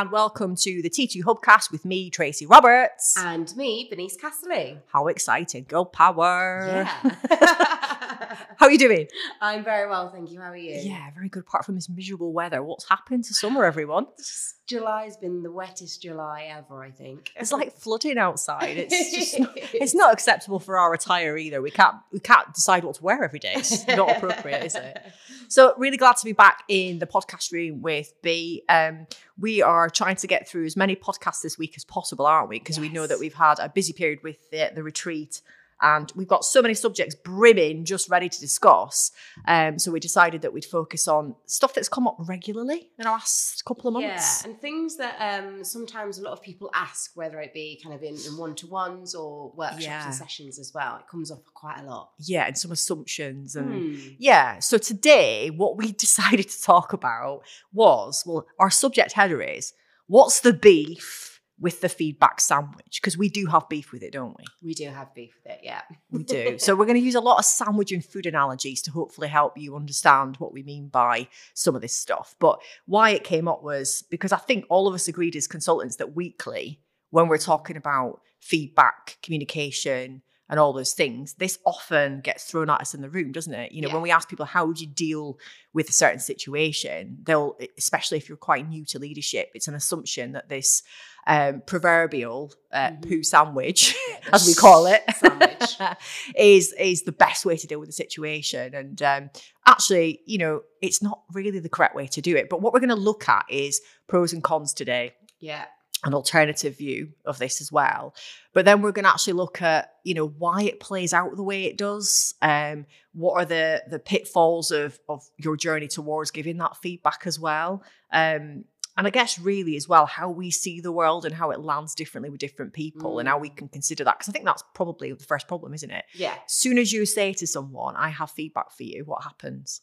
and welcome to the T2 Hubcast with me, Tracy Roberts. And me, Bernice Castley. How exciting. Girl power. Yeah. How are you doing? I'm very well, thank you. How are you? Yeah, very good. Apart from this miserable weather, what's happened to summer, everyone? July's been the wettest July ever, I think. It's like flooding outside. It's just not, it's not acceptable for our attire either. We can't we can't decide what to wear every day. It's not appropriate, is it? So really glad to be back in the podcast room with B. Um, we are trying to get through as many podcasts this week as possible, aren't we? Because we know that we've had a busy period with the, the retreat. And we've got so many subjects brimming, just ready to discuss. Um, so we decided that we'd focus on stuff that's come up regularly in the last couple of months. Yeah, and things that um, sometimes a lot of people ask, whether it be kind of in, in one-to-ones or workshops Yeah. and sessions as well. It comes up quite a lot. yeah, and some assumptions and Hmm. yeah. So today, what we decided to talk about was well, our subject header is what's the beef with the feedback sandwich? Because we do have beef with it, don't we? We do have beef with it, yeah. We do. so we're going to use a lot of sandwich and food analogies to hopefully help you understand what we mean by some of this stuff. But why it came up was because I think all of us agreed as consultants that weekly, when we're talking about feedback, communication, and all those things, this often gets thrown at us in the room, doesn't it? You know, Yeah. when we ask people how would you deal with a certain situation, they'll, especially if you're quite new to leadership, it's an assumption that this um, proverbial uh, Mhm. poo sandwich, as we call it, is is is the best way to deal with the situation. And um, actually, you know, it's not really the correct way to do it. But what we're going to look at is pros and cons today Yeah. an alternative view of this as well. But then we're going to actually look at, you know, why it plays out the way it does. Um, what are the the pitfalls of of your journey towards giving that feedback as well. Um, and I guess really as well how we see the world and how it lands differently with different people and how we mm. can consider that because I think that's probably the first problem, isn't it? Yeah. As soon as you say to someone, "I have feedback for you," what happens?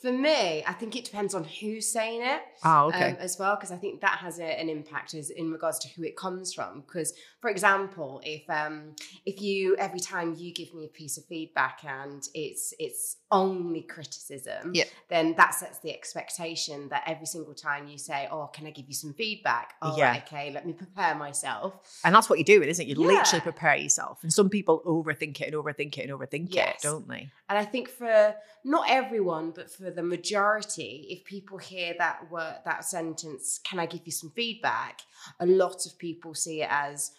For me, I think it depends on who's saying it. Oh, okay. um, as well because I think that has a, an impact as in regards to who it comes from. Because, for example, if um, if you every time you give me a piece of feedback and it's it's only criticism, Yeah. then that sets the expectation that every single time you say, "Oh, can I give you some feedback?" Oh, Yeah. right, okay, let me prepare myself. and that's what you do, isn't it? You literally prepare yourself. And some people overthink it and overthink it and overthink it, don't they? And I think for not everyone, but for the majority, if people hear that word, that sentence, "Can I give you some feedback?" a lot of people see it as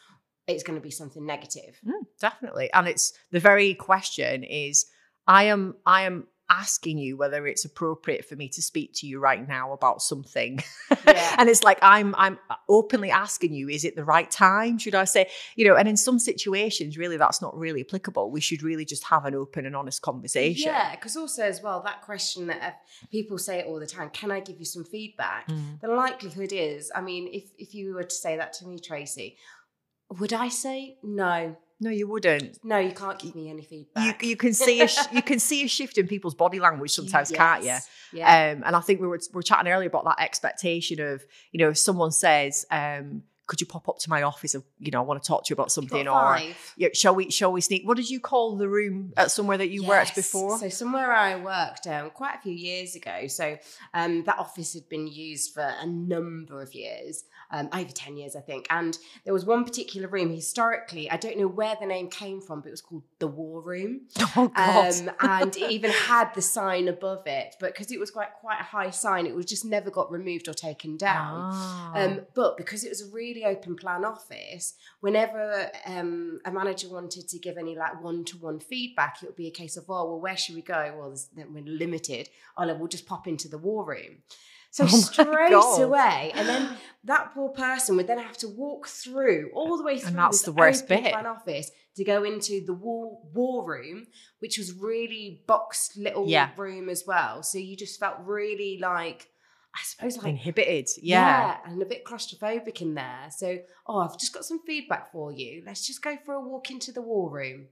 it's going to be something negative. Mm, definitely. And it's the very question is I am I am asking you whether it's appropriate for me to speak to you right now about something. Yeah. and it's like I'm I'm openly asking you is it the right time should I say you know and in some situations really that's not really applicable. We should really just have an open and honest conversation. Yeah, because also as well that question that uh, people say it all the time. Can I give you some feedback? Mm. The likelihood is, I mean, if if you were to say that to me, Tracy, would I say no? No you wouldn't. No, you can't give me any feedback. you can see a sh- you can see a shift in people's body language sometimes, can't you? Yeah. Um, and I think we were, we were chatting earlier about that expectation of, you know, if someone says, um, could you pop up to my office Of, you know, I want to talk to you about something or yeah, shall we shall we sneak what did you call the room at somewhere that you worked before? So somewhere I worked um, quite a few years ago. So um, that office had been used for a number of years, um, over ten years, I think. And there was one particular room historically. I don't know where the name came from, but it was called the War Room. oh god. Um, and it even had the sign above it, but because it was quite quite a high sign, it was just never got removed or taken down. Ah. Um, but because it was a really open plan office, whenever um, a manager wanted to give any like one to one feedback, it would be a case of, oh, well, where should we go? Well, we're limited. Oh, no, we'll just pop into the war room. So Oh straight God. away, and then that poor person would then have to walk through all the way through that's this the worst bit. plan office to go into the war war room, which was really boxed little Yeah. room as well. So you just felt really like, I suppose, like Inhibited. Yeah. and a bit claustrophobic in there. So, oh, I've just got some feedback for you. Let's just go for a walk into the war room.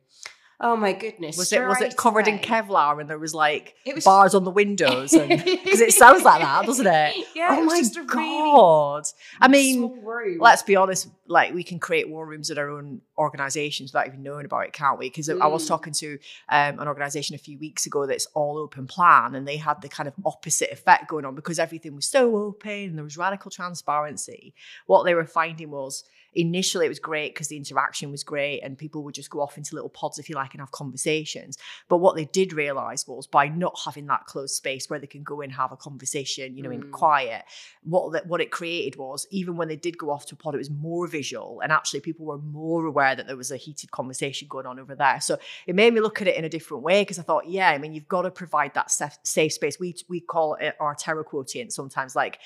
Oh my goodness! Was it was it covered in Kevlar and there was like It was- bars on the windows? Because it sounds like that, doesn't it? Yeah. oh it my just a really god! I mean, let's be honest. Like we can create war rooms in our own organisations without even knowing about it, can't we? Because I was Mm. talking to um, an organisation a few weeks ago that's all open plan, and they had the kind of opposite effect going on because everything was so open and there was radical transparency. What they were finding was initially it was great because the interaction was great and people would just go off into little pods if you like and have conversations. But what they did realize was by not having that closed space where they can go and have a conversation you know in Mm. quiet what that what it created was even when they did go off to a pod it was more visual and actually people were more aware that there was a heated conversation going on over there. So it made me look at it in a different way because i thought yeah i mean you've got to provide that safe, safe space. We we call it our TERA quotient sometimes like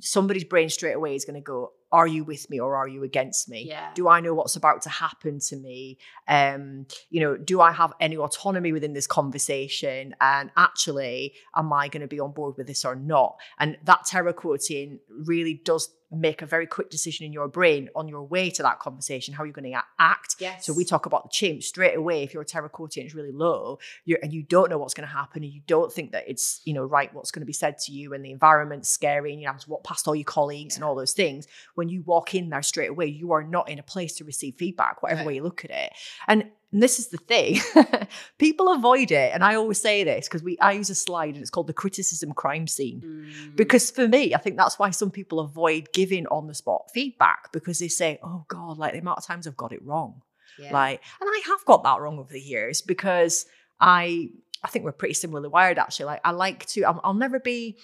somebody's brain straight away is going to go are you with me or are you against me? Yeah. do i know what's about to happen to me? Um you know do i have any autonomy within this conversation? And actually am i going to be on board with this or not? And that TERA quotient really does make a very quick decision in your brain on your way to that conversation how you're going to act Yes. so we talk about the chimp straight away. If your TERA quotient is really low, you're, and you don't know what's going to happen, and you don't think that it's you know right what's going to be said to you, and the environment's scary, and you have to walk past all your colleagues and all those things. When you walk in there straight away, you are not in a place to receive feedback, whatever Right. way you look at it. And, and this is the thing: people avoid it, and I always say this because we I use a slide, and it's called the criticism crime scene. Mm. Because for me, I think that's why some people avoid giving on the spot feedback because they say, oh God, like the amount of times I've got it wrong. Yeah. Like, and I have got that wrong over the years because I, I think we're pretty similarly wired actually. Like, I like to, I'll, I'll never be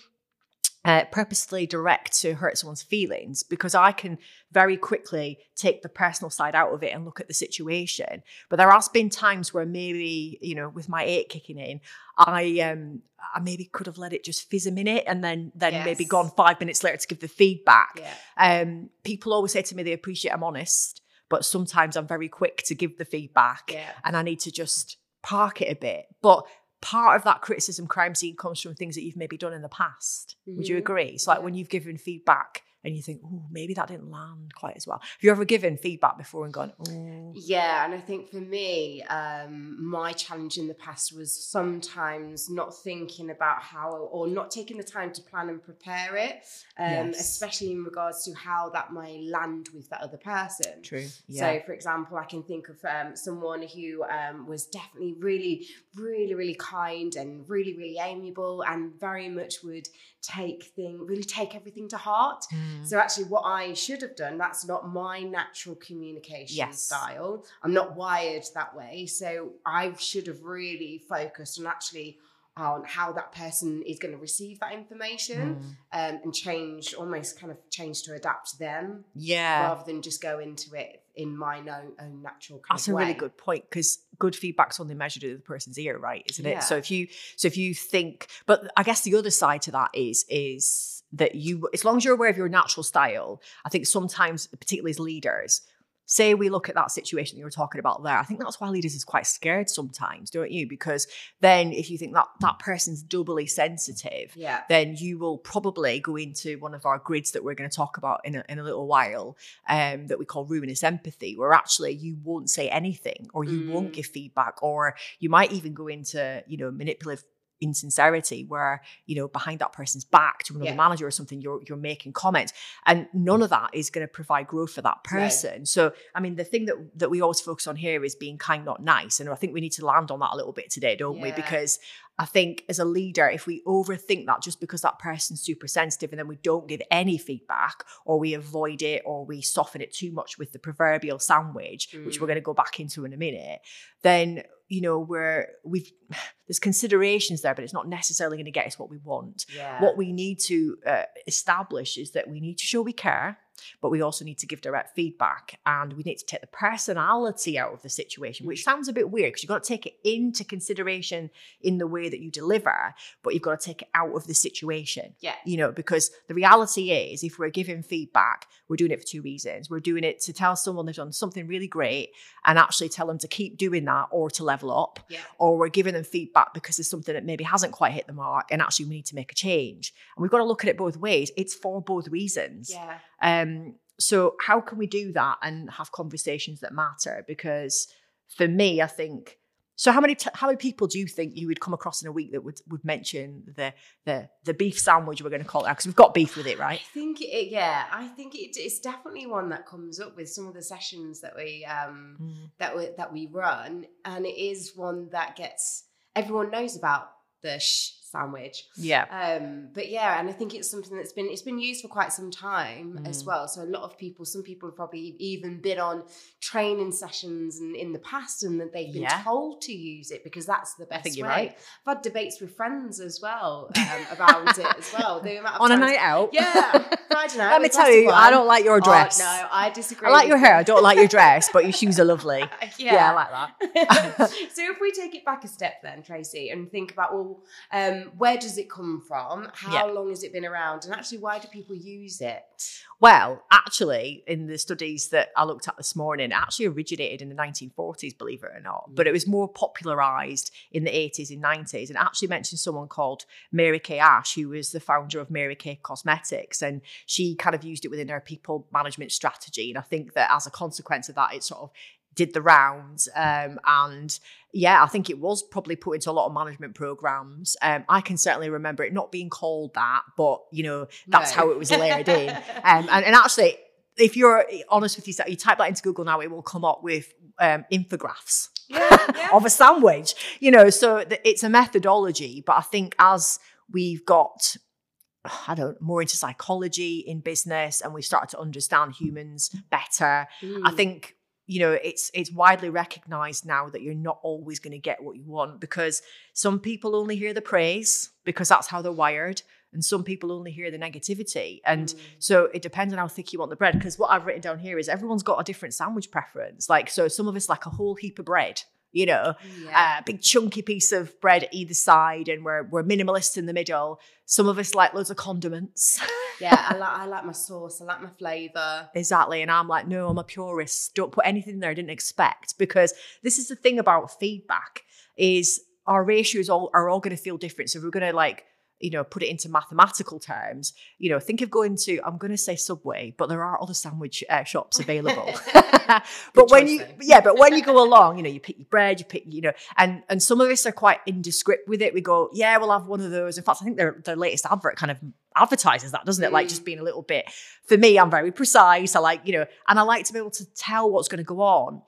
uh, purposely direct to hurt someone's feelings because I can very quickly take the personal side out of it and look at the situation. But there has been times where maybe, you know, with my eight kicking in, I um I maybe could have let it just fizz a minute and then then maybe gone five minutes later to give the feedback. yeah. Um, people always say to me they appreciate I'm honest, but sometimes I'm very quick to give the feedback Yeah. and I need to just park it a bit. But part of that criticism crime scene comes from things that you've maybe done in the past. Would you Mhm. agree? So like Yeah. when you've given feedback and you think, oh, maybe that didn't land quite as well. Have you ever given feedback before and gone, oh, Yeah, and I think for me, um, my challenge in the past was sometimes not thinking about how or not taking the time to plan and prepare it, um, Yes. especially in regards to how that may land with that other person. true. So, for example, I can think of um, someone who um, was definitely really, really, really kind and really, really amiable, and very much would take thing, really take everything to heart. Mm. So actually, what I should have done, that's not my natural communication Yes. style. I'm not wired that way. So I should have really focused on actually on how that person is going to receive that information Mm. um, and change, almost kind of change to adapt to them Yeah. rather than just go into it in my own, own natural That's a way. really good point because good feedback's only measured in the person's ear, right? Isn't it? So if you so if you think, but I guess the other side to that is is that you as long as you're aware of your natural style, I think sometimes, particularly as leaders, say we look at that situation that you were talking about there, I think that's why leaders is quite scared sometimes, don't you? Because then if you think that that person's doubly sensitive, Yeah. then you will probably go into one of our grids that we're going to talk about in a, in a little while um, that we call ruinous empathy, where actually you won't say anything or you won't Mm. give feedback, or you might even go into, you know, manipulative insincerity where you know behind that person's back to another Yeah. manager or something you're you're making comments. And none of that is going to provide growth for that No. person. So i mean the thing that that we always focus on here is being kind not nice. And i think we need to land on that a little bit today don't we? Because I think as a leader, if we overthink that just because that person's super sensitive and then we don't give any feedback or we avoid it or we soften it too much with the proverbial sandwich, which Mm. we're going to go back into in a minute, then you know we're we've there's considerations there, but it's not necessarily going to get us what we want. Yeah. What we need to uh, establish is that we need to show we care, but we also need to give direct feedback and we need to take the personality out of the situation, which sounds a bit weird because you've got to take it into consideration in the way that you deliver, but you've got to take it out of the situation. Yeah. You know, because the reality is if we're giving feedback, we're doing it for two reasons. We're doing it to tell someone they've done something really great and actually tell them to keep doing that or to level up Yeah. or we're giving them feedback because there's something that maybe hasn't quite hit the mark and actually we need to make a change. And we've got to look at it both ways. It's for both reasons. Yeah. Um, so how can we do that and have conversations that matter? Because for me, I think. So how many t- how many people do you think you would come across in a week that would would mention the the the beef sandwich we're going to call it because we've got beef with it, right? I think it, yeah, I think it, it's definitely one that comes up with some of the sessions that we um Mm. that we that we run, and it is one that gets everyone knows about the sh sandwich. Yeah. Um, but yeah, and I think it's something that's been it's been used for quite some time as Mm. well. So a lot of people, some people have probably even been on training sessions and in the past, and that they've been Yeah. told to use it because that's the best think you're way. right. I've had debates with friends as well um, about it as well. The amount On a night out. yeah, Friday night. Let me tell you, I don't like your Oh, dress. no, I disagree. I like your hair. I don't like your dress, but your shoes are lovely. yeah. Yeah, I like that. so if we take it back a step then, Tracy, and think about well, um, Um, where does it come from? How Yeah. long has it been around? And actually, why do people use it? Well, actually, in the studies that I looked at this morning, it actually originated in the 1940s, believe it or not. But it was more popularized in the 80s and 90s. And it actually mentioned someone called Mary Kay Ash, who was the founder of Mary Kay Cosmetics. And she kind of used it within her people management strategy. And I think that as a consequence of that, it sort of did the rounds. Um, and yeah, I think it was probably put into a lot of management programs. Um, I can certainly remember it not being called that, but you know, that's No. how it was layered in. Um, and, and actually, if you're honest with yourself, you type that into Google now, it will come up with um, infographics yeah, yeah. of a sandwich. You know, so th- it's a methodology. But I think as we've got, I don't more into psychology in business, and we started to understand humans better, I Mm. think you know it's it's widely recognized now that you're not always going to get what you want because some people only hear the praise because that's how they're wired and some people only hear the negativity. And Mm. so it depends on how thick you want the bread because what i've written down here is everyone's got a different sandwich preference. Like so some of us like a whole heap of bread you know yeah. a big chunky piece of bread at either side and we're we're minimalist in the middle some of us like loads of condiments yeah, I like I like my sauce. I like my flavour. Exactly. And I'm like, no, I'm a purist. Don't put anything there I didn't expect. Because this is the thing about feedback is our ratios all are all going to feel different. So we're going to like, you know, put it into mathematical terms, you know, think of going to, I'm going to say Subway, but there are other sandwich uh, shops available. but Good when choice, you, though. yeah, but when you go along, you know, you pick your bread, you pick, you know, and and some of us are quite indescript with it. We go, yeah, we'll have one of those. In fact, I think their their latest advert kind of advertises that, doesn't it? Like Mm. just being a little bit. For me, I'm very precise. I like, you know, and I like to be able to tell what's going to go on.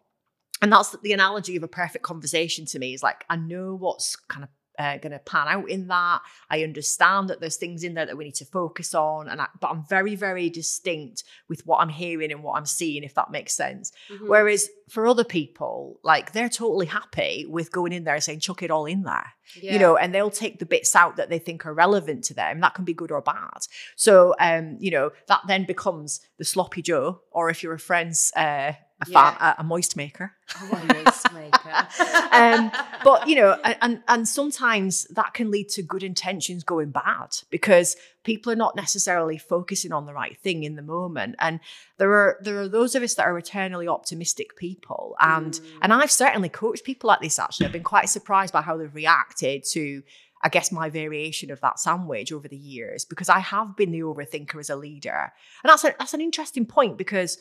And that's the analogy of a perfect conversation to me. Is like I know what's kind of uh, going to pan out in that. I understand that there's things in there that we need to focus on, and I, but I'm very, very distinct with what I'm hearing and what I'm seeing, if that makes sense. Mhm. Whereas for other people, like they're totally happy with going in there and saying, chuck it all in there, Yeah. you know, and they'll take the bits out that they think are relevant to them. That can be good or bad. So, um, you know, that then becomes the sloppy Joe, or if you're a friend's, uh, a, fan, a, a moist maker. Oh, a moist maker. um, but you know, and and sometimes that can lead to good intentions going bad because people are not necessarily focusing on the right thing in the moment. And there are there are those of us that are eternally optimistic people, and Mm. and I've certainly coached people like this. Actually, I've been quite surprised by how they've reacted to. I guess my variation of that sandwich over the years because I have been the overthinker as a leader, and that's a, that's an interesting point because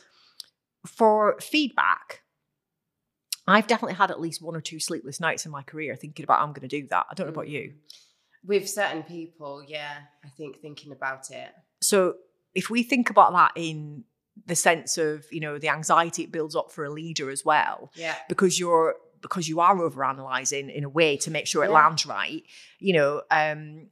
for feedback, I've definitely had at least one or two sleepless nights in my career thinking about I'm going to do that. I don't know about you. Mm. With certain people, yeah, I think thinking about it. So if we think about that in the sense of you know the anxiety it builds up for a leader as well, Yeah. because you're because you are over analyzing in a way to make sure it Yeah. lands right. You know, um,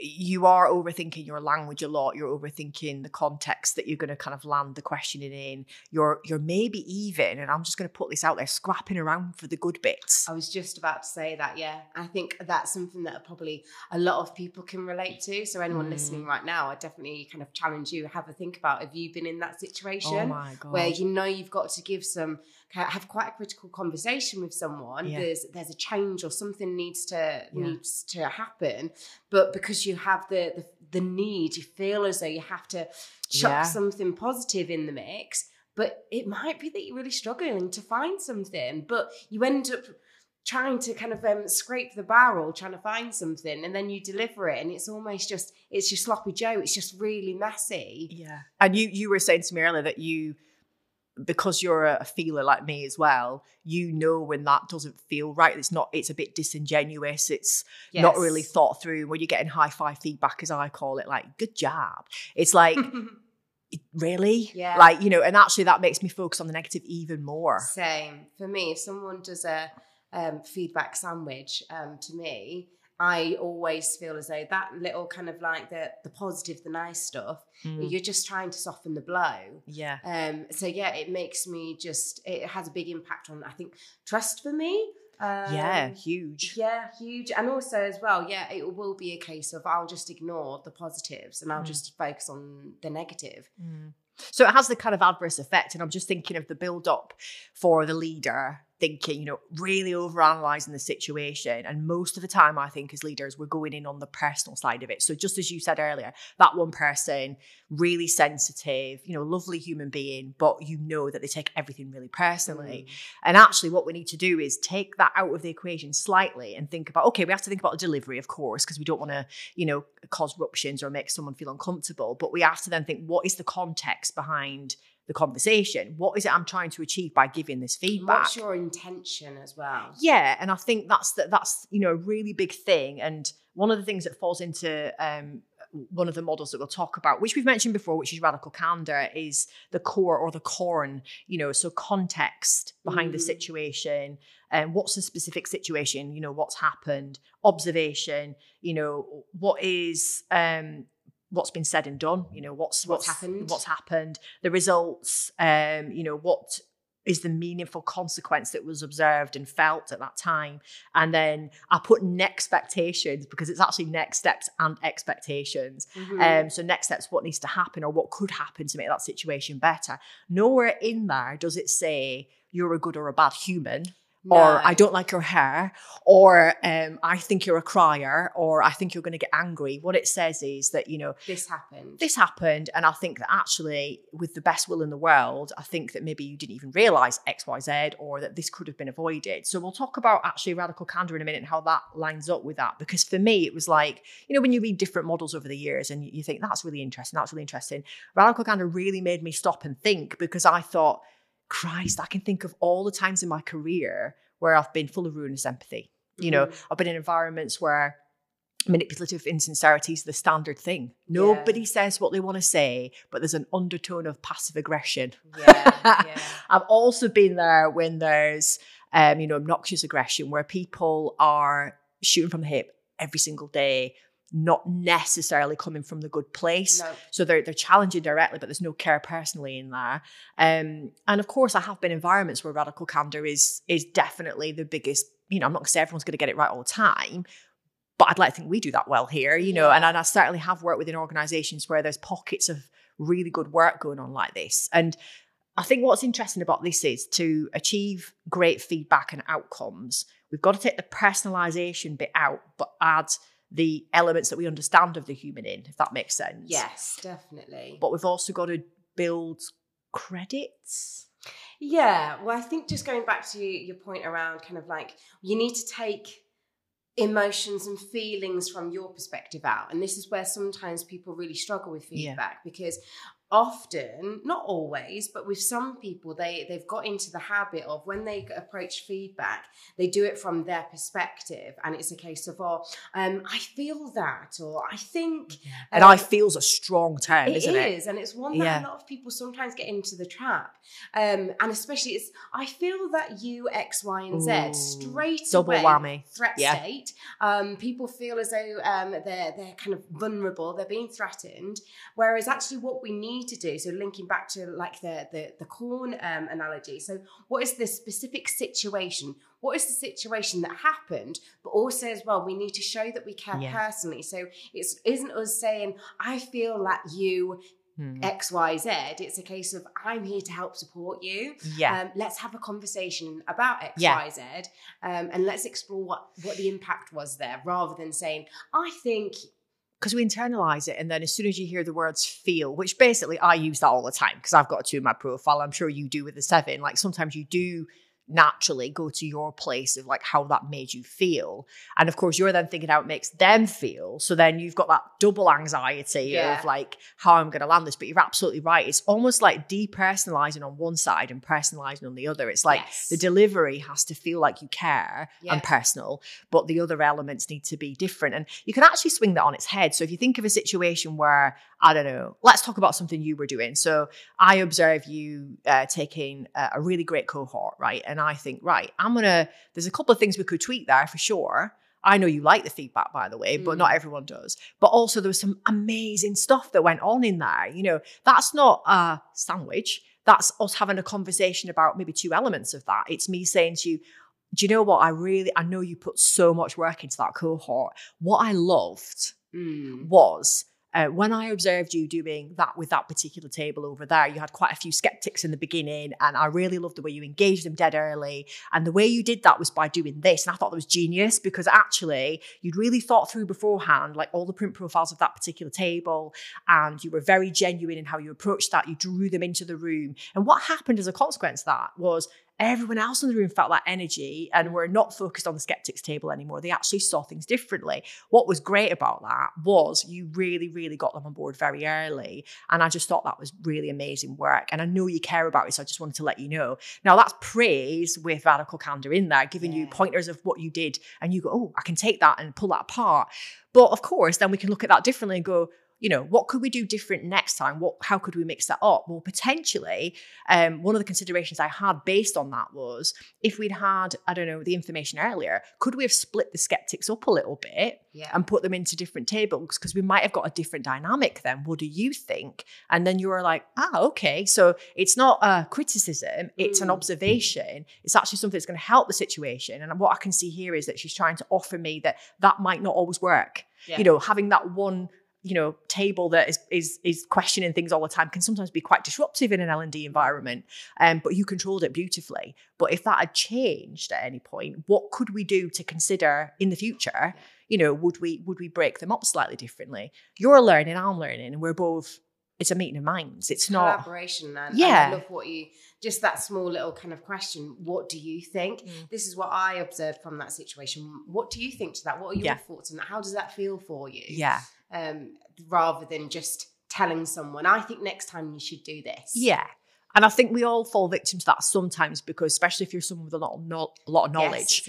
you are overthinking your language a lot. You're overthinking the context that you're going to kind of land the questioning in. You're you're maybe even, and I'm just going to put this out there, scrapping around for the good bits. I was just about to say that, yeah. I think that's something that probably a lot of people can relate to. So anyone Mm. listening right now, I definitely kind of challenge you, have a think about have you been in that situation Oh my god! where you know you've got to give some have quite a critical conversation with someone. Yeah. There's there's a change or something needs to Yeah. needs to happen, but because you have the, the the need, you feel as though you have to chuck Yeah. something positive in the mix. But it might be that you're really struggling to find something, but you end up trying to kind of um, scrape the barrel, trying to find something, and then you deliver it, and it's almost just it's your sloppy Joe. It's just really messy. Yeah. And you you were saying to me earlier that you because you're a feeler like me as well, you know when that doesn't feel right. It's not, it's a bit disingenuous. It's yes. not really thought through. When you're getting high five feedback, as I call it, like, good job. It's like, really? Yeah. Like, you know, and actually that makes me focus on the negative even more. Same. For me, if someone does a um, feedback sandwich um, to me, I always feel as though that little kind of like the the positive, the nice stuff, mm. you're just trying to soften the blow. Yeah. Um. So yeah, it makes me just. It has a big impact on I think trust for me. Um, yeah, huge. Yeah, huge. And also as well, yeah, it will be a case of I'll just ignore the positives and I'll mm. just focus on the negative. Mm. So it has the kind of adverse effect. And I'm just thinking of the build up for the leader thinking, you know, really over analyzing the situation. And most of the time, I think as leaders, we're going in on the personal side of it. So just as you said earlier, that one person, really sensitive, you know, lovely human being, but you know that they take everything really personally. Mm. And actually, what we need to do is take that out of the equation slightly and think about, okay, we have to think about the delivery, of course, because we don't want to, you know, cause ruptions or make someone feel uncomfortable. But we have to then think, what is the context behind the conversation. What is it I'm trying to achieve by giving this feedback? What's your intention as well? Yeah, and I think that's that that's you know a really big thing. And one of the things that falls into um, one of the models that we'll talk about, which we've mentioned before, which is radical candor, is the core or the corn. You know, so context behind mm. the situation and um, what's the specific situation. You know, what's happened, observation. You know, what is um what's been said and done you know what's what's, what's happened. what's happened the results um you know what is the meaningful consequence that was observed and felt at that time. And then i put next expectations because it's actually next steps and expectations. Mm-hmm. um so next steps what needs to happen or what could happen to make that situation better. Nowhere in there does it say you're a good or a bad human no. or I don't like your hair, or um, I think you're a crier, or I think you're going to get angry. What it says is that, you know, this happened. This happened. And I think that actually, with the best will in the world, I think that maybe you didn't even realize X, Y, Z, or that this could have been avoided. So we'll talk about actually radical candor in a minute and how that lines up with that. Because for me, it was like, you know, when you read different models over the years and you think that's really interesting, that's really interesting, radical candor really made me stop and think because I thought, Christ, I can think of all the times in my career where I've been full of ruinous empathy. Mm-hmm. You know, mm-hmm. I've been in environments where manipulative insincerity is the standard thing. Nobody yeah. says what they want to say, but there's an undertone of passive aggression. Yeah, yeah. I've also been there when there's, um, you know, obnoxious aggression where people are shooting from the hip every single day, not necessarily coming from the good place. No. So they're they're challenging directly, but there's no care personally in there. Um, and of course, I have been environments where radical candor is is definitely the biggest. You know, I'm not going to say everyone's going to get it right all the time, but I'd like to think we do that well here. You know, and, and I certainly have worked within organisations where there's pockets of really good work going on like this. And I think what's interesting about this is to achieve great feedback and outcomes. We've got to take the personalisation bit out, but add the elements that we understand of the human in, if that makes sense. Yes, definitely. But we've also got to build credits. Yeah, well, I think just going back to your point around kind of like you need to take emotions and feelings from your perspective out. And this is where sometimes people really struggle with feedback yeah. because often not always but with some people they they've got into the habit of when they approach feedback they do it from their perspective and it's a case of oh um i feel that or i think yeah. and um, i feels a strong term it isn't it is and it's one that yeah. a lot of people sometimes get into the trap um and especially it's i feel that you x y and z Ooh, straight double away, whammy threat yeah. state um people feel as though um they're they're kind of vulnerable they're being threatened whereas actually what we need need to do so linking back to like the the, the corn um, analogy so what is the specific situation what is the situation that happened but also as well we need to show that we care yeah. personally so it isn't us saying i feel like you Hmm. X, Y, Z. It's a case of I'm here to help support you. Yeah. Um, let's have a conversation about X, yeah. Y, Z, um, and let's explore what what the impact was there, rather than saying I think because we internalize it and then as soon as you hear the words feel which basically i use that all the time because i've got two in my profile i'm sure you do with the seven like sometimes you do naturally go to your place of like how that made you feel. And of course, you're then thinking how it makes them feel. So then you've got that double anxiety Yeah. of like how I'm going to land this. But you're absolutely right. It's almost like depersonalizing on one side and personalizing on the other. It's like Yes. the delivery has to feel like you care Yeah. and personal, but the other elements need to be different. And you can actually swing that on its head. So if you think of a situation where, I don't know, let's talk about something you were doing. So I observe you uh, taking a, a really great cohort, right? And I think, right, I'm going to, there's a couple of things we could tweak there for sure. I know you like the feedback, by the way, but Mm. not everyone does. But also, there was some amazing stuff that went on in there. You know, that's not a sandwich. That's us having a conversation about maybe two elements of that. It's me saying to you, do you know what? I really, I know you put so much work into that cohort. What I loved Mm. was uh, when I observed you doing that with that particular table over there, you had quite a few skeptics in the beginning, and I really loved the way you engaged them dead early. And the way you did that was by doing this, and I thought that was genius because actually you'd really thought through beforehand, like all the print profiles of that particular table, and you were very genuine in how you approached that. You drew them into the room, and what happened as a consequence of that was everyone else in the room felt that energy and were not focused on the skeptics table anymore. They actually saw things differently. What was great about that was you really, really got them on board very early. And I just thought that was really amazing work. And I know you care about it, so I just wanted to let you know. Now that's praise with radical candor in there, giving you pointers of what you did, and you go, oh, I can take that and pull that apart. But of course, then we can look at that differently and go, you know, what could we do different next time? What, how could we mix that up? Well, potentially, um, one of the considerations I had based on that was if we'd had, I don't know, the information earlier, could we have split the skeptics up a little bit Yeah. and put them into different tables? Because we might have got a different dynamic then. What do you think? And then you were like, ah, okay. So it's not a criticism, it's an Mm. observation. It's actually something that's going to help the situation. And what I can see here is that she's trying to offer me that that might not always work Yeah. you know having that one you know table that is is is questioning things all the time can sometimes be quite disruptive in an l&d environment um, but you controlled it beautifully. But if that had changed at any point what could we do to consider in the future? You know would we would we break them up slightly differently? You're learning i'm learning and we're both it's a meeting of minds. It's not collaboration and, Yeah. and I love what you just that small little kind of question what do you think? Mm. this is what I observed from that situation. What do you think to that? What are your Yeah. thoughts on that? How does that feel for you? Yeah um rather than just telling someone I think next time you should do this yeah and i think we all fall victim to that sometimes because especially if you're someone with a lot of, no- a lot of knowledge easy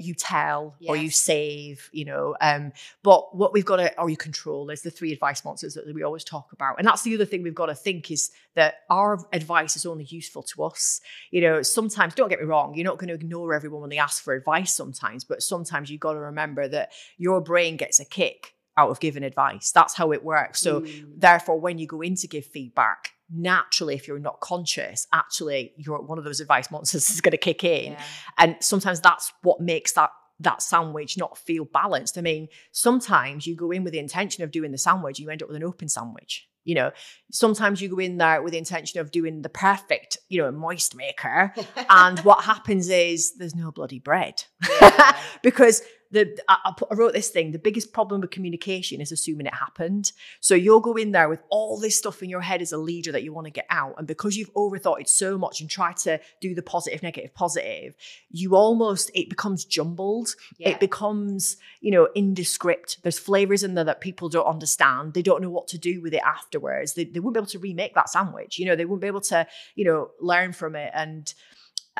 you tell or you save, you know. Um, but what we've got to, or you control, there's the three advice monsters that we always talk about. And that's the other thing we've got to think is that our advice is only useful to us. You know, sometimes, don't get me wrong, you're not going to ignore everyone when they ask for advice sometimes, but sometimes you've got to remember that your brain gets a kick out of giving advice. That's how it works. So, Mm. therefore, when you go in to give feedback, naturally, if you're not conscious, actually, you're one of those advice monsters is going to kick in Yeah. and sometimes that's what makes that that sandwich not feel balanced i mean sometimes you go in with the intention of doing the sandwich you end up with an open sandwich you know sometimes you go in there with the intention of doing the perfect you know moist maker and what happens is there's no bloody bread Yeah. because the I, I wrote this thing the biggest problem with communication is assuming it happened. So you'll go in there with all this stuff in your head as a leader that you want to get out and because you've overthought it so much and tried to do the positive negative positive you almost it becomes jumbled. Yeah. it becomes you know indescript. There's flavors in there that people don't understand. They don't know what to do with it afterwards. They, they wouldn't be able to remake that sandwich. You know they wouldn't be able to you know learn from it and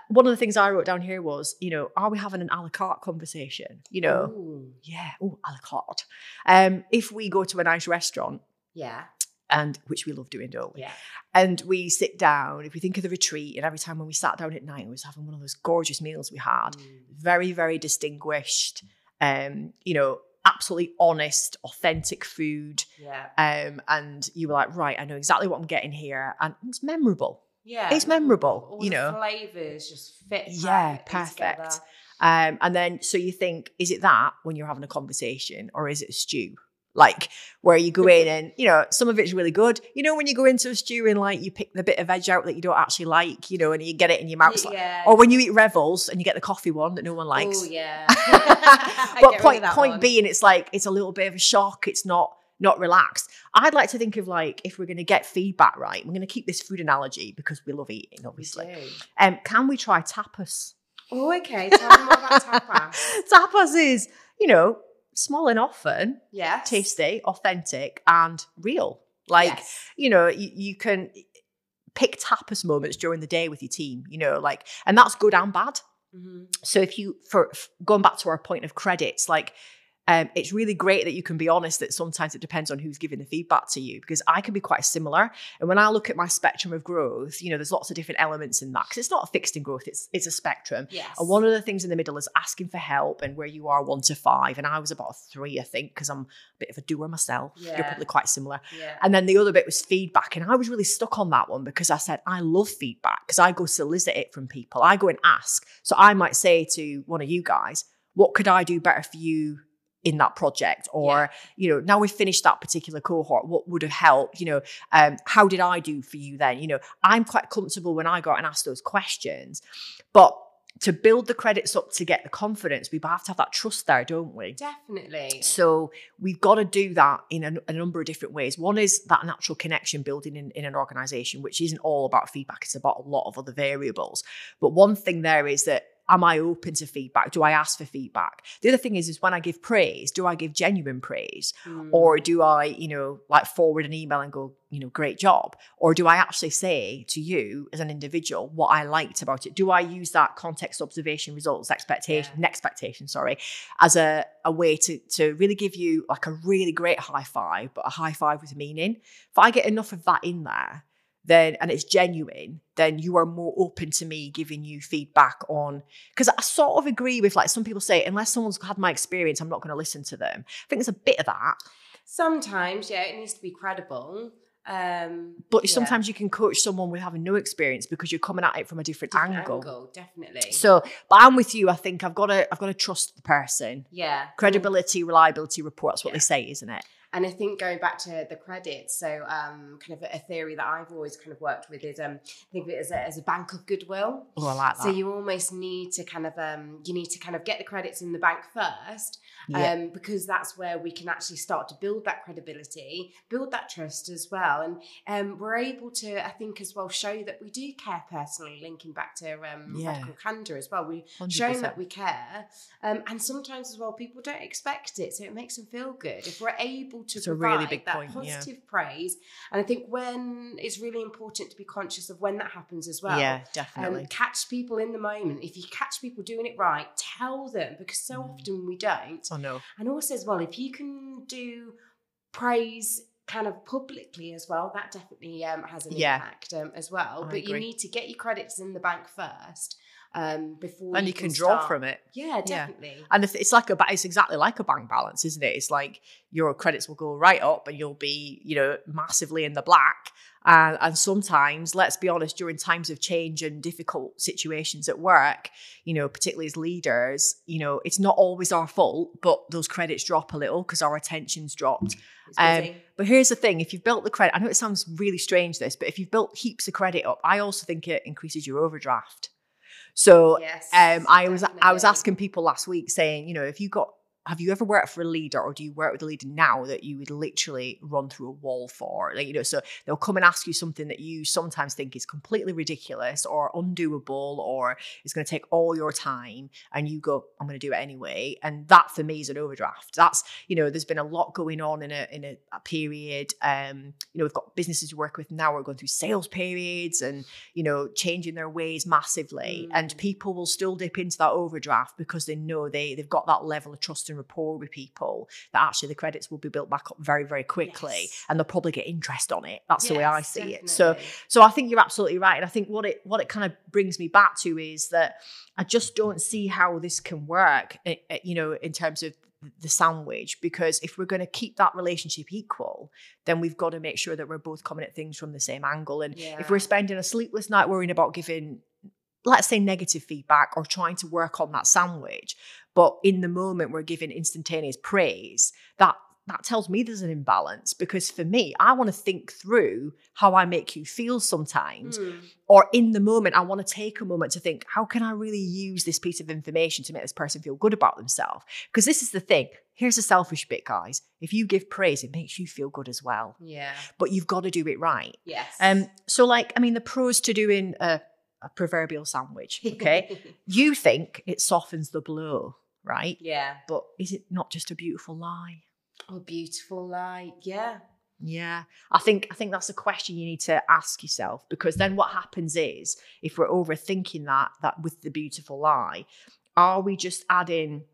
one of the things i wrote down here was you know are we having an a la carte conversation? You know? Ooh. yeah. Oh a la carte. Um if we go to a nice restaurant yeah. and which we love doing don't we? Yeah. And we sit down if we think of the retreat and every time when we sat down at night we was having one of those gorgeous meals we had. Mm. very very distinguished um you know absolutely honest authentic food. Yeah. Um and you were like right i know exactly what i'm getting here and it's memorable yeah It's memorable, all you know. flavors just fit Yeah, perfect. um and then so you think is it that when you're having a conversation or is it a stew like where you go in and you know some of it's really good you know when you go into a stew and like you pick the bit of veg out that you don't actually like you know and you get it in your mouth it's like- yeah or when you eat revels and you get the coffee one that no one likes Oh yeah. but Get rid of point point one. being, it's like it's a little bit of a shock. It's not not relaxed. I'd like to think of like if we're going to get feedback right, we're going to keep this food analogy because we love eating, obviously. do. Um, can we try tapas? Oh, okay. Tell me more about tapas. tapas is, you know, small and often, yeah, tasty, authentic, and real. Like, Yes. you know, you, you can pick tapas moments during the day with your team, you know, like, and that's good and bad. Mhm. So if you, for f- going back to our point of credits, like, um, it's really great that you can be honest that sometimes it depends on who's giving the feedback to you because I can be quite similar. And when I look at my spectrum of growth, you know, there's lots of different elements in that because it's not a fixed in growth, it's it's a spectrum. Yes. And one of the things in the middle is asking for help and where you are one to five. And I was about a three, I think, because I'm a bit of a doer myself. You're probably quite similar. yeah. And then the other bit was feedback. And I was really stuck on that one because I said, I love feedback because I go solicit it from people. I go and ask. So I might say to one of you guys, what could I do better for you in that project? Or, you know, now we've finished that particular cohort, what would have helped? You know, um, how did I do for you then? You know, I'm quite comfortable when I go out and ask those questions. But to build the credits up to get the confidence, we have to have that trust there, don't we? Definitely. So we've got to do that in a, a number of different ways. One is that natural connection building in, in an organization, which isn't all about feedback, it's about a lot of other variables. But one thing there is that am I open to feedback? Do I ask for feedback? The other thing is, is when I give praise, do I give genuine praise? Mm. Or do I, you know, like forward an email and go, you know, great job? Or do I actually say to you as an individual what I liked about it? Do I use that context, observation, results, expectation, expectation, sorry, as a, a way to to really give you like a really great high five, but a high five with meaning? If I get enough of that in there, then and it's genuine, then you are more open to me giving you feedback on because I sort of agree with like some people say, unless someone's had my experience, I'm not going to listen to them. I think there's a bit of that. Sometimes, yeah, it needs to be credible. Um, But yeah. sometimes you can coach someone with having no experience because you're coming at it from a different, Different angle. definitely. So, but I'm with you. I think I've got to, I've got to trust the person. yeah, Credibility, reliability, rapport. That's what Yeah. they say, isn't it? And I think going back to the credits, so um, kind of a theory that I've always kind of worked with is um, think of it as a, as a bank of goodwill. Oh, I like that. So you almost need to kind of um, you need to kind of get the credits in the bank first, yeah. um, because that's where we can actually start to build that credibility, build that trust as well, and um, we're able to, I think, as well show that we do care personally. Linking back to um, Yeah. radical candor as well, we 100%. showing that we care, um, and sometimes as well people don't expect it, so it makes them feel good if we're able to It's a provide really big that point, yeah. positive praise. And I think when it's really important to be conscious of when that happens as well. yeah, Um, definitely. catch people in the moment. If you catch people doing it right, tell them because so Mm. often we don't. oh no. And also, as well, if you can do praise kind of publicly as well, that definitely um, has an Yeah. impact um, as well. I but you need to get your credits in the bank first um, before And you can draw start. from it. Yeah, Yeah. definitely. And if it's like a, it's exactly like a bank balance, isn't it? It's like your credits will go right up, and you'll be, you know, massively in the black. And and sometimes, let's be honest, during times of change and difficult situations at work, you know, particularly as leaders, you know, it's not always our fault, but those credits drop a little because our attention's dropped. Um. But here's the thing: if you've built the credit, I know it sounds really strange, this, but if you've built heaps of credit up, I also think it increases your overdraft. So yes, um, I was I was asking people last week, saying, you know, if you got, have you ever worked for a leader, or do you work with a leader now that you would literally run through a wall for? Like, you know, so they'll come and ask you something that you sometimes think is completely ridiculous or undoable, or it's going to take all your time, and you go, I'm going to do it anyway. And that for me is an overdraft. That's, you know, there's been a lot going on in a in a, a period. Um, you know, we've got businesses we work with now. We're going through sales periods, and you know, changing their ways massively. And Mm. people will still dip into that overdraft because they know they, they've got that level of trust and rapport with people that actually the credits will be built back up very, very quickly Yes. and they'll probably get interest on it. That's the way I Yes, see it. So so I think you're absolutely right. And I think what it what it kind of brings me back to is that I just don't see how this can work, eh, eh, you know, in terms of the sandwich because if we're going to keep that relationship equal then we've got to make sure that we're both coming at things from the same angle and Yeah. if we're spending a sleepless night worrying about giving let's say negative feedback or trying to work on that sandwich but in the moment we're giving instantaneous praise that that tells me there's an imbalance because for me i want to think through how i make you feel sometimes Mm. or in the moment i want to take a moment to think how can i really use this piece of information to make this person feel good about themselves because this is the thing here's the selfish bit guys if you give praise it makes you feel good as well Yeah. but you've got to do it right Yes. um, so like, I mean, the pros to doing a, a proverbial sandwich. Okay. you think it softens the blow, right? yeah. But is it not just a beautiful lie? Oh, beautiful light. Yeah. Yeah, I think I think that's a question you need to ask yourself because then what happens is if we're overthinking that that with the beautiful lie, are we just adding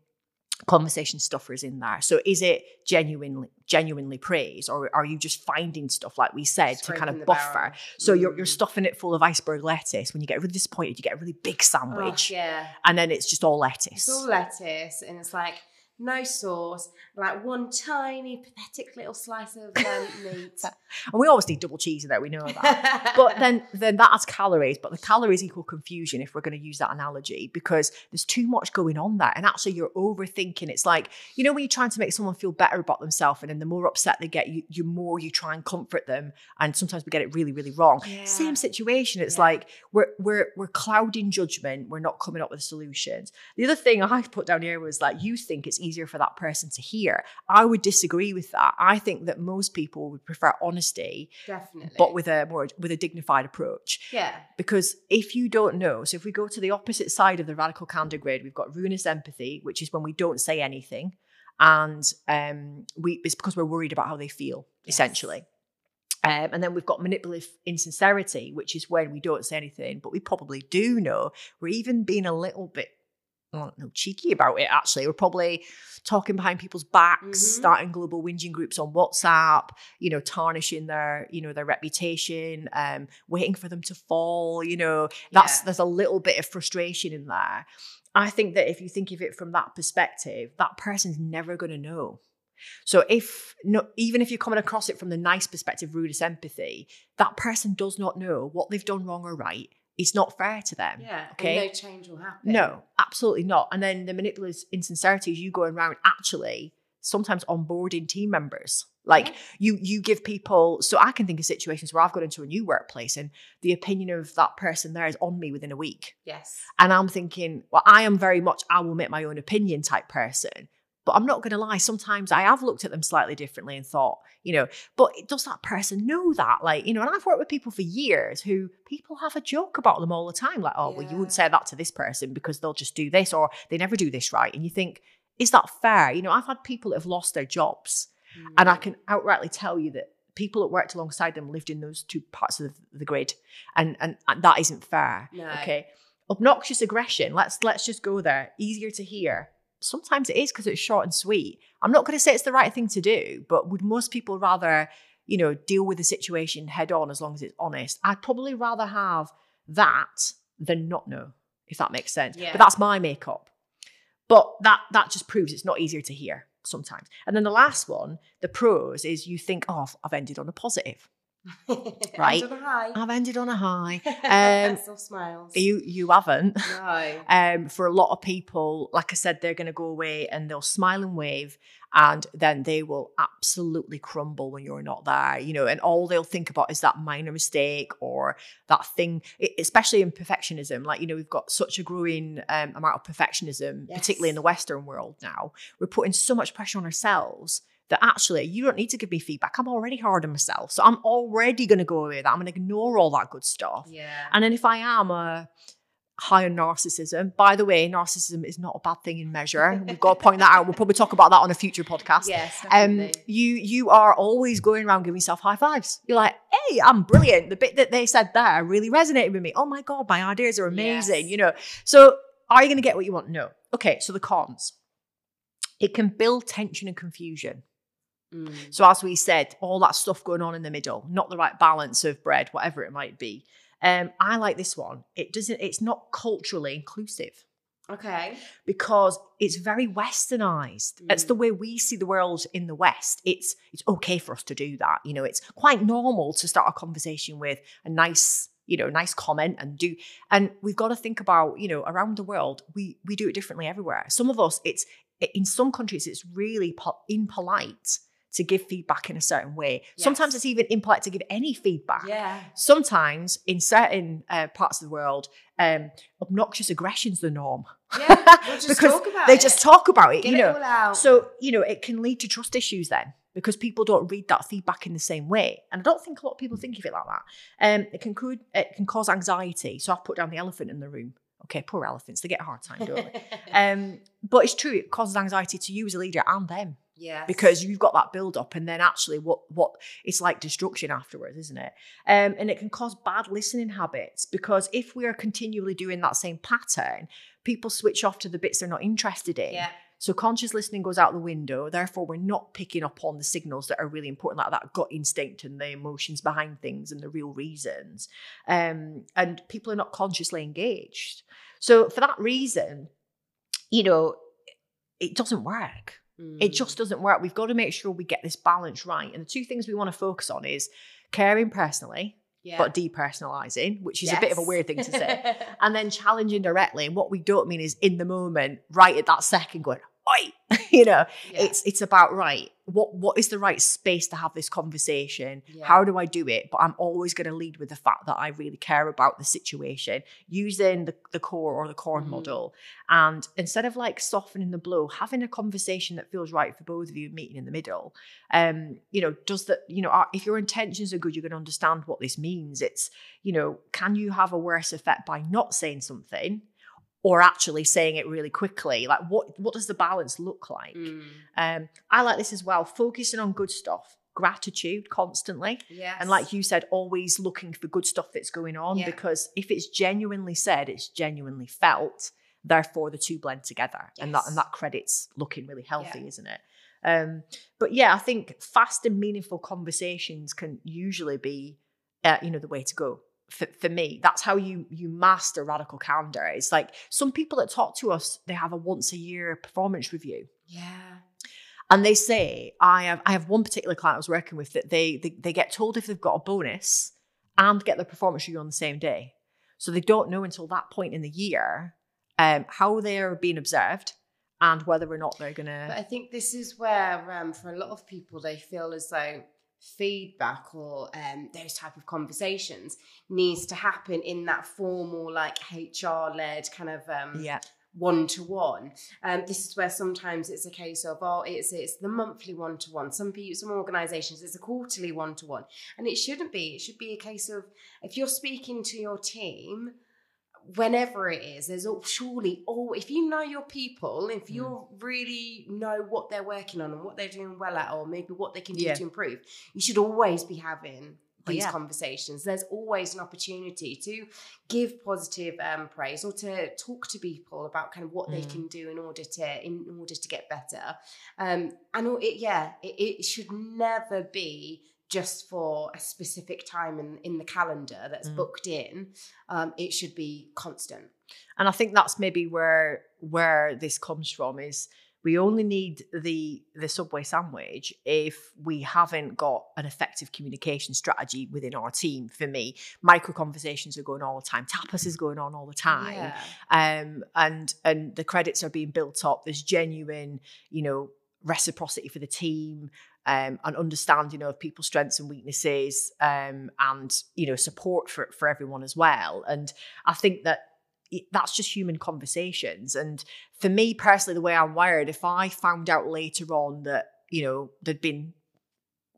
conversation stuffers in there? So is it genuinely genuinely praise or are you just finding stuff like we said to kind of buffer? barrel. So you're you're Mm. stuffing it full of iceberg lettuce. When you get really disappointed, you get a really big Oh, sandwich, yeah. and then it's just all lettuce. It's all lettuce, and it's like no sauce, like one tiny pathetic little slice of um, meat. and we always need double cheese in there. We know that. but then then that has calories but the calories equal confusion if we're going to use that analogy because there's too much going on there and actually you're overthinking it's like you know when you're trying to make someone feel better about themselves and then the more upset they get you you more you try and comfort them and sometimes we get it really really wrong Yeah. same situation it's Yeah. like we're we're we're clouding judgment we're not coming up with solutions the other thing i put down here was like you think it's easier for that person to hear i would disagree with that i think that most people would prefer honesty Definitely. but with a more with a dignified approach. yeah, Because if you don't know, so if we go to the opposite side of the radical candor grid, we've got ruinous empathy, which is when we don't say anything, and um, we it's because we're worried about how they feel, Yes. essentially. Um, and then we've got manipulative insincerity, which is when we don't say anything, but we probably do know. We're even being a little bit, I don't know, cheeky about it, actually. We're probably talking behind people's backs, Mhm. starting global whinging groups on WhatsApp, you know, tarnishing their, you know, their reputation, um, waiting for them to fall, you know. That's Yeah. there's a little bit of frustration in there. I think that if you think of it from that perspective, that person's never going to know. So if no, even if you're coming across it from the nice perspective, ruinous empathy, that person does not know what they've done wrong or right. It's not fair to them. yeah. Okay. And no change will happen. No, absolutely not. And then the manipulative insincerity is you going around actually sometimes onboarding team members. Like Yeah. you you give people so I can think of situations where I've got into a new workplace and the opinion of that person there is on me within a week. Yes. And I'm thinking, well, I am very much I will make my own opinion type person. But I'm not going to lie. Sometimes I have looked at them slightly differently and thought, you know, but does that person know that? Like, you know, and I've worked with people for years who people have a joke about them all the time. Like, oh, well, you wouldn't say that to this person because they'll just do this or they never do this right. And you think, is that fair? You know, I've had people that have lost their jobs and I Mm. can outrightly tell you that people that worked alongside them lived in those two parts of the, the grid, and, and and that isn't fair. No. Okay, obnoxious aggression. Let's let's just go there. Easier to hear. Sometimes it is because it's short and sweet. I'm not going to say it's the right thing to do, but would most people rather, you know, deal with the situation head on as long as it's honest? I'd probably rather have that than not know, if that makes sense. Yeah. But that's my makeup. But that that just proves it's not easier to hear sometimes. And then the last one, the pros, is you think, oh, I've- I've ended on a positive. right? End on a high. I've ended on a high. Um, smiles. you you haven't. no. Um, for a lot of people, like I said, they're going to go away and they'll smile and wave, and then they will absolutely crumble when you're not there. You know, and all they'll think about is that minor mistake or that thing. Especially in perfectionism, like you know, we've got such a growing um, amount of perfectionism, particularly in the Western world now. We're putting so much pressure on ourselves that actually you don't need to give me feedback. I'm already hard on myself, so I'm already going to go away with that. I'm going to ignore all that good stuff. Yeah. And then if I am a high on narcissism, by the way, narcissism is not a bad thing in measure. We've got to point that out. We'll probably talk about that on a future podcast. yes. Um, you you are always going around giving yourself high fives. You're like, hey, I'm brilliant. The bit that they said there really resonated with me. Oh my god, my ideas are amazing. Yes. You know. So are you going to get what you want? No. Okay. So the cons. It can build tension and confusion. Mm. So as we said, all that stuff going on in the middle, not the right balance of bread, whatever it might be. Um, I like this one. It doesn't. It's not culturally inclusive Okay. because it's very westernized. It's Mm. the way we see the world in the West. It's it's okay for us to do that. You know, it's quite normal to start a conversation with a nice, you know, nice comment and do. And we've got to think about, you know, around the world, we we do it differently everywhere. Some of us, it's in some countries, it's really po- impolite to give feedback in a certain way. Sometimes it's even impolite to give any feedback Yeah. sometimes in certain uh, parts of the world, um, obnoxious aggression's the norm. Yeah. We'll just because talk about they it. just talk about it, Get you know. So, you know, it can lead to trust issues then because people don't read that feedback in the same way. And I don't think a lot of people think of it like that. Um, it can it can cause anxiety. So I've put down the elephant in the room. Okay, poor elephants, they get a hard time, don't they? um, but it's true, it causes anxiety to you as a leader and them yeah. because you've got that build up and then actually what what it's like destruction afterwards isn't it? Um, and it can cause bad listening habits because if we are continually doing that same pattern people switch off to the bits they're not interested in. Yeah. so conscious listening goes out the window therefore we're not picking up on the signals that are really important like that gut instinct and the emotions behind things and the real reasons. Um, and people are not consciously engaged. So for that reason you know it doesn't work it Mm. just doesn't work. We've got to make sure we get this balance right. And the two things we want to focus on is caring personally, yeah. but depersonalizing, which is a bit of a weird thing to say. and then challenging directly. And what we don't mean is in the moment, right at that second, going, oi, you know, Yeah. it's it's about right. What what is the right space to have this conversation? Yeah. How do I do it? But I'm always going to lead with the fact that I really care about the situation, using the, the core or the corn Mhm. model. And instead of like softening the blow, having a conversation that feels right for both of you, meeting in the middle. Um, you know, does that, you know, if your intentions are good, you're going to understand what this means. It's, you know, can you have a worse effect by not saying something? Or actually saying it really quickly, like what what does the balance look like? Mm. Um, I like this as well. Focusing on good stuff, gratitude constantly. Yes. And like you said, always looking for good stuff that's going on Yeah. because if it's genuinely said, it's genuinely felt. Therefore, the two blend together, and that and that credit's looking really healthy, Yeah. isn't it? Um, but yeah, I think fast and meaningful conversations can usually be, uh, you know, the way to go. For, for me, that's how you you master radical candor. It's like some people that talk to us, they have a once a year performance review. yeah. And they say, I have I have one particular client I was working with that they, they they get told if they've got a bonus and get their performance review on the same day. So they don't know until that point in the year um, how they're being observed and whether or not they're gonna But I think this is where, um, for a lot of people, they feel as though feedback or um, those type of conversations needs to happen in that formal, like HR led kind of um, Yeah. one to one. Um, this is where sometimes it's a case of oh, it's it's the monthly one to one. Some people, some organisations, it's a quarterly one to one, and it shouldn't be. It should be a case of if you're speaking to your team. Whenever it is, there's all, surely all if you know your people, if Mm. you really know what they're working on and what they're doing well at, or maybe what they can do Yeah. to improve, you should always be having Oh, these yeah. conversations. There's always an opportunity to give positive um, praise or to talk to people about kind of what they Mm. can do in order to in order to get better. Um, and it, yeah, it, it should never be just for a specific time in, in the calendar that's Mm. booked in. Um, it should be constant. And I think that's maybe where where this comes from is we only need the the subway sandwich if we haven't got an effective communication strategy within our team. For me, micro conversations are going on all the time. Tapas is going on all the time. Yeah. um, and and the credits are being built up. There's genuine, you know, reciprocity for the team, um, and understanding of people's strengths and weaknesses, um, and you know, support for for everyone as well. And I think that it- that's just human conversations. And for me personally, the way I'm wired, if I found out later on that you know there'd been,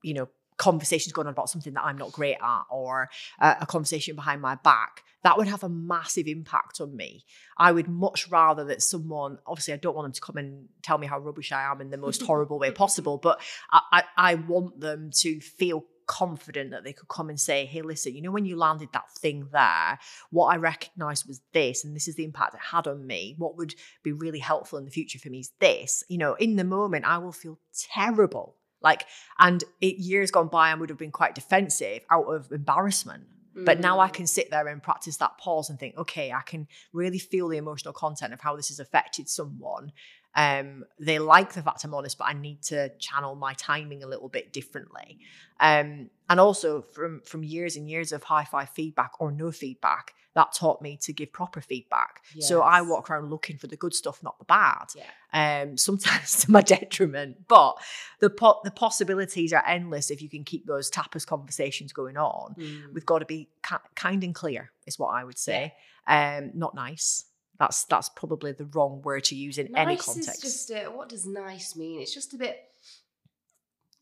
you know. Conversations going on about something that I'm not great at, or uh, a conversation behind my back, that would have a massive impact on me. I would much rather that someone, obviously, I don't want them to come and tell me how rubbish I am in the most horrible way possible, but I, I, I want them to feel confident that they could come and say, hey, listen, you know, when you landed that thing there, what I recognized was this, and this is the impact it had on me. What would be really helpful in the future for me is this. You know, in the moment, I will feel terrible. Like, and it, years gone by, I would have been quite defensive out of embarrassment. But now I Mm. can sit there and practice that pause and think, okay, I can really feel the emotional content of how this has affected someone. Um, they like the fact I'm honest, but I need to channel my timing a little bit differently. Um, and also from from years and years of high five feedback or no feedback, that taught me to give proper feedback. So I walk around looking for the good stuff, not the bad Yeah. um, sometimes to my detriment. But the po- the possibilities are endless if you can keep those tapas conversations going on. Mm. We've got to be ki- kind and clear, is what I would say. Um, not nice. That's that's probably the wrong word to use in any context. just a, what does nice mean? It's just a bit.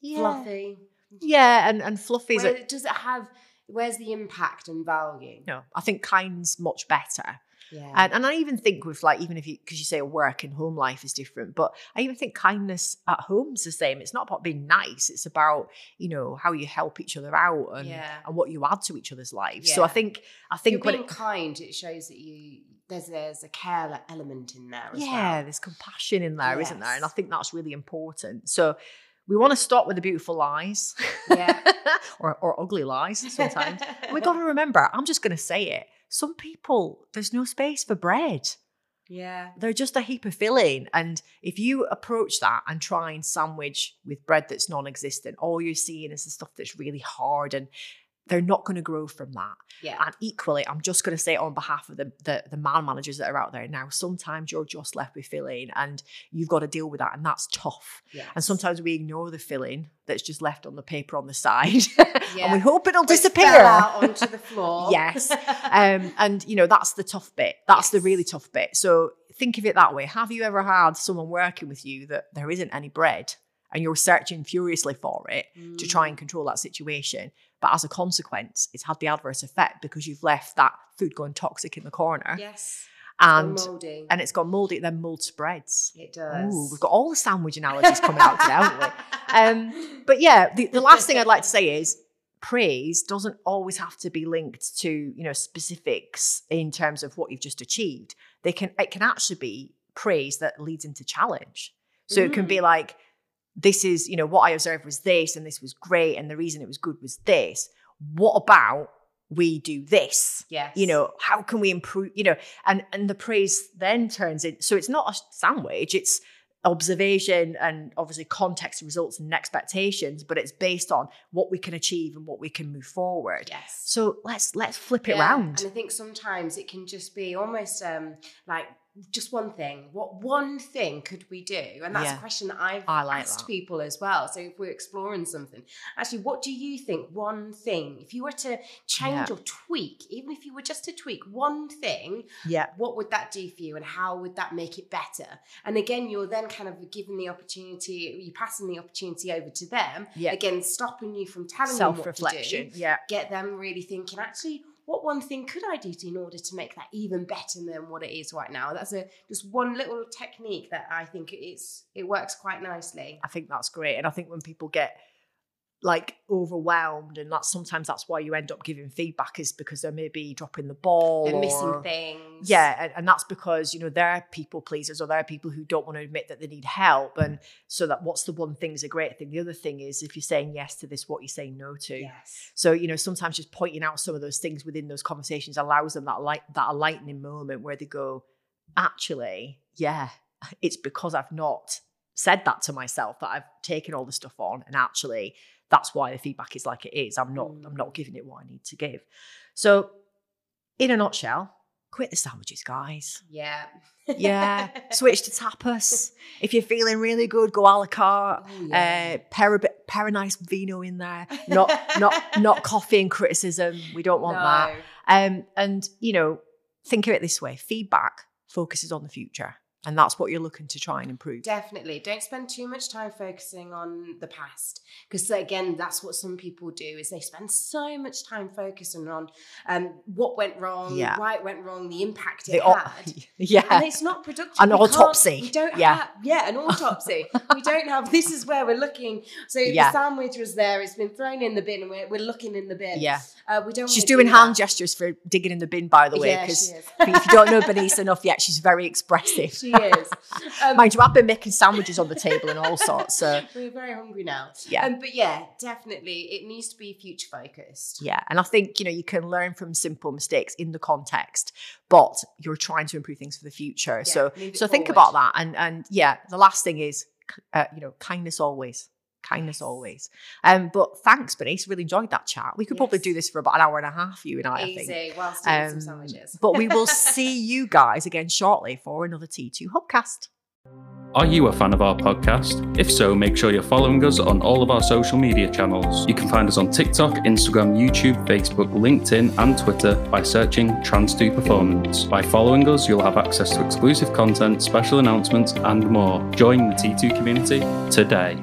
yeah, fluffy. yeah, and and fluffy is Where, a, does it have? Where's the impact and value? no. I think kind's much better. Yeah. And, and I even think with like, even if you, because you say a work and home life is different, but I even think kindness at home's the same. It's not about being nice. It's about, you know, how you help each other out and, Yeah. and what you add to each other's lives. Yeah. So I think, I think you're when being it, kind, it shows that you there's there's a care element in there as yeah, well. there's compassion in there, not there? And I think that's really important. So we want to stop with the beautiful lies. Yeah. or, or ugly lies sometimes. We got to remember, I'm just going to say it. Some people, there's no space for bread. yeah. They're just a heap of filling. And if you approach that and try and sandwich with bread that's non existent, all you're seeing is the stuff that's really hard and they're not going to grow from that. Yeah. And equally, I'm just going to say on behalf of the, the the man managers that are out there now. Sometimes you're just left with filling, and you've got to deal with that, and that's tough. Yes. And sometimes we ignore the filling that's just left on the paper on the side, Yeah. and we hope it'll disappear. out onto the floor. Yes. um, and you know that's the tough bit. That's the really tough bit. So think of it that way. Have you ever had someone working with you that there isn't any bread, and you're searching furiously for it to Mm. try and control that situation? But as a consequence, it's had the adverse effect because you've left that food going toxic in the corner, Yes. and molding. and it's gone mouldy. Then mold spreads. it does. Ooh, we've got all the sandwich analogies coming out today, haven't we? Um, but yeah, the, the last thing I'd like to say is praise doesn't always have to be linked to you know specifics in terms of what you've just achieved. They can it can actually be praise that leads into challenge. So it can be like this is you know what I observed was this and this was great and the reason it was good was this. What about we do this? yes. you know how can we improve you know and and the praise then turns in so it's not a sandwich it's observation and obviously context results and expectations but it's based on what we can achieve and what we can move forward Yes. so let's let's flip it around And I think sometimes it can just be almost um, like just one thing. What one thing could we do? And that's Yeah. a question that I've I like asked that. people as well. So if we're exploring something, actually, what do you think? One thing, if you were to change Yeah. or tweak, even if you were just to tweak one thing, yeah what would that do for you and how would that make it better and again you're then kind of given the opportunity you're passing the opportunity over to them Yeah. again stopping you from telling them what to do yeah get them really thinking actually what one thing could i do to, in order to make that even better than what it is right now? That's a just one little technique that i think it's it works quite nicely. I think that's great. And i think when people get like overwhelmed and that's sometimes that's why you end up giving feedback is because they're maybe dropping the ball they're or missing things Yeah, and, and that's because you know they're people pleasers or they're people who don't want to admit that they need help, and so that what's the one thing is a great thing. The other thing is if you're saying yes to this, what you're saying no to. yes So you know sometimes just pointing out some of those things within those conversations allows them that light that enlightening moment where they go, actually, yeah, it's because I've not said that to myself that I've taken all the stuff on, and actually that's why the feedback is like it is. I'm not I'm not giving it what I need to give. So in a nutshell, quit the sandwiches, guys. yeah Yeah, switch to tapas. If you're feeling really good, go a la carte. Oh, yeah. Uh, pair a bit, pair a nice vino in there. Not, not, not coffee and criticism. We don't want that. No. Um, and you know, think of it this way: feedback focuses on the future, and that's what you're looking to try and improve. Definitely. Don't spend too much time focusing on the past. Because again, that's what some people do is they spend so much time focusing on um, what went wrong, Yeah. why it went wrong, the impact it The had. yeah, And it's not productive. An We autopsy. We don't Yeah. have yeah, an autopsy. we don't have this is where we're looking. So Yeah. the sandwich was there, it's been thrown in the bin and we're, we're looking in the bin. yeah. Uh, we don't She's doing do hand gestures for digging in the bin, by the way, because is. if you don't know Bernice enough yet, she's very expressive. she is. Um, Mind you, I've been making sandwiches on the table and all sorts. So we're very hungry now. yeah. Um, but yeah, definitely, it needs to be future focused. Yeah, and I think you know you can learn from simple mistakes in the context, but you're trying to improve things for the future. so, move it so think about that, and and yeah, the last thing is, uh, you know, kindness always, kindness always. Um, but thanks, Bernice, really enjoyed that chat. We could probably do this for about an hour and a half, you and I, I think. Easy, whilst eating Um, some sandwiches. but we will see you guys again shortly for another T2 Hubcast. Are you a fan of our podcast? If so, make sure you're following us on all of our social media channels. You can find us on TikTok, Instagram, YouTube, Facebook, LinkedIn, and Twitter by searching Trans2 Performance. By following us, you'll have access to exclusive content, special announcements, and more. Join the T2 community today.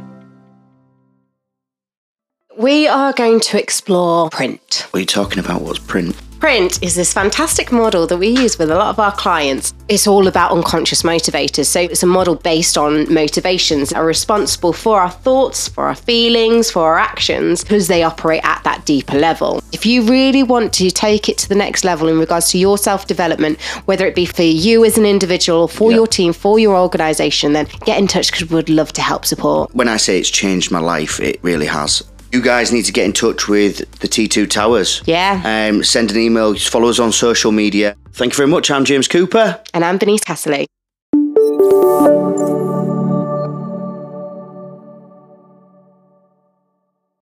We are going to explore print. What are you talking about? What's print? Print is this fantastic model that we use with a lot of our clients. It's all about unconscious motivators. So it's a model based on motivations that are responsible for our thoughts, for our feelings, for our actions, because they operate at that deeper level. If you really want to take it to the next level in regards to your self development, whether it be for you as an individual, or for Yeah. your team, for your organization, then get in touch because we'd love to help support. When I say it's changed my life, it really has. You guys need to get in touch with the T2 Towers. Yeah. Um, send an email, just follow us on social media. Thank you very much. I'm James Cooper. And I'm Bernice Casserly.